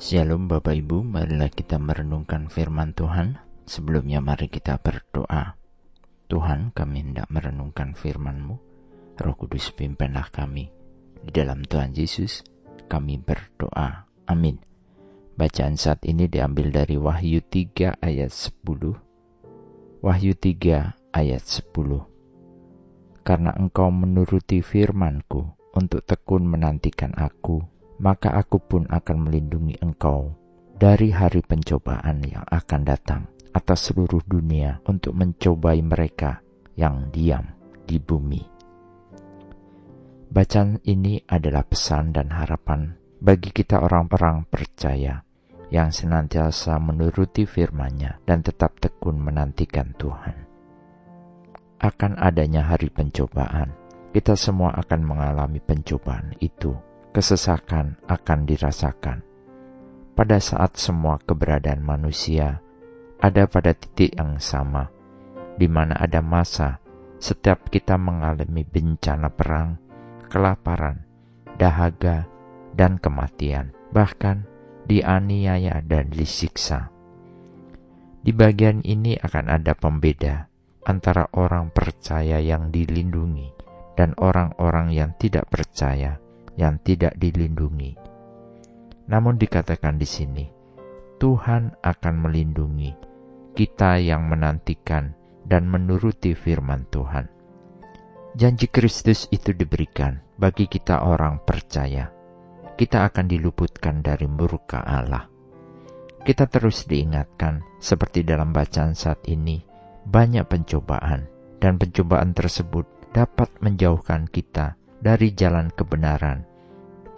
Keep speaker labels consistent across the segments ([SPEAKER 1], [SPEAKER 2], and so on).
[SPEAKER 1] Shalom Bapak Ibu, marilah kita merenungkan firman Tuhan. Sebelumnya mari kita berdoa. Tuhan, kami hendak merenungkan firman-Mu. Roh Kudus pimpinlah kami. Di dalam Tuhan Yesus, kami berdoa. Amin. Bacaan saat ini diambil dari Wahyu 3 ayat 10. Wahyu 3 ayat 10. Karena engkau menuruti firmanku untuk tekun menantikan aku, maka aku pun akan melindungi engkau dari hari pencobaan yang akan datang atas seluruh dunia untuk mencobai mereka yang diam di bumi. Bacaan ini adalah pesan dan harapan bagi kita orang-orang percaya yang senantiasa menuruti firman-Nya dan tetap tekun menantikan Tuhan. Akan adanya hari pencobaan, kita semua akan mengalami pencobaan itu kesesakan akan dirasakan. Pada saat semua keberadaan manusia ada pada titik yang sama, di mana ada masa setiap kita mengalami bencana perang, kelaparan, dahaga, dan kematian, bahkan dianiaya dan disiksa. Di bagian ini akan ada pembeda antara orang percaya yang dilindungi dan orang-orang yang tidak percaya yang tidak dilindungi. Namun dikatakan di sini, Tuhan akan melindungi kita yang menantikan dan menuruti firman Tuhan. Janji Kristus itu diberikan bagi kita orang percaya. Kita akan diluputkan dari murka Allah. Kita terus diingatkan, seperti dalam bacaan saat ini, banyak pencobaan, dan pencobaan tersebut dapat menjauhkan kita dari jalan kebenaran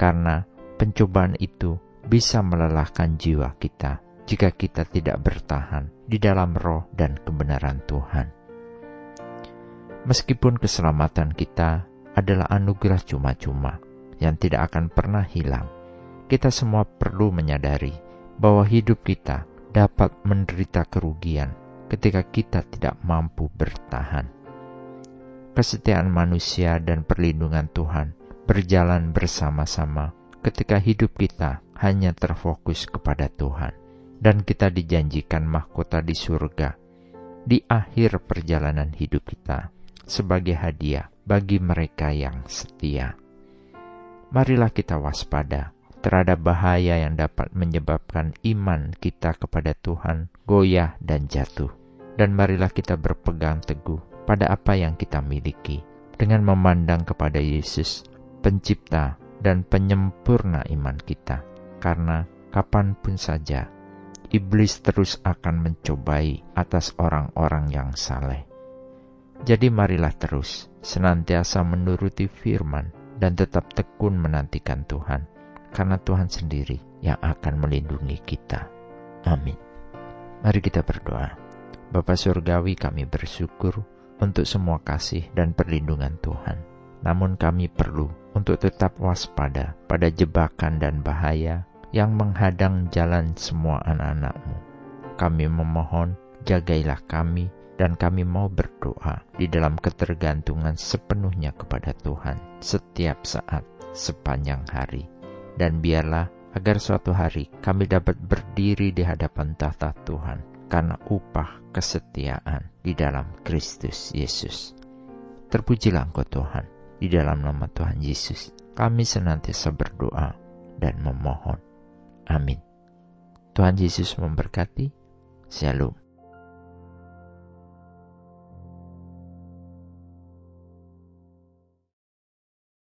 [SPEAKER 1] karena pencobaan itu bisa melelahkan jiwa kita jika kita tidak bertahan di dalam roh dan kebenaran Tuhan. Meskipun keselamatan kita adalah anugerah cuma-cuma yang tidak akan pernah hilang, kita semua perlu menyadari bahwa hidup kita dapat menderita kerugian ketika kita tidak mampu bertahan. Kesetiaan manusia dan perlindungan Tuhan berjalan bersama-sama ketika hidup kita hanya terfokus kepada Tuhan, dan kita dijanjikan mahkota di surga di akhir perjalanan hidup kita sebagai hadiah bagi mereka yang setia. Marilah kita waspada terhadap bahaya yang dapat menyebabkan iman kita kepada Tuhan goyah dan jatuh. Dan marilah kita berpegang teguh pada apa yang kita miliki dengan memandang kepada Yesus pencipta dan penyempurna iman kita. Karena kapan pun saja, iblis terus akan mencobai atas orang-orang yang saleh. Jadi marilah terus senantiasa menuruti firman dan tetap tekun menantikan Tuhan, karena Tuhan sendiri yang akan melindungi kita. Amin. Mari kita berdoa. Bapa Surgawi kami bersyukur untuk semua kasih dan perlindungan Tuhan. Namun kami perlu untuk tetap waspada pada jebakan dan bahaya yang menghadang jalan semua anak-anakmu. Kami memohon, jagailah kami, dan kami mau berdoa di dalam ketergantungan sepenuhnya kepada Tuhan setiap saat sepanjang hari. Dan biarlah agar suatu hari kami dapat berdiri di hadapan tahta Tuhan karena upah kesetiaan di dalam Kristus Yesus. Terpujilah Engkau Tuhan di dalam nama Tuhan Yesus, kami senantiasa berdoa dan memohon. Amin. Tuhan Yesus memberkati. Shalom.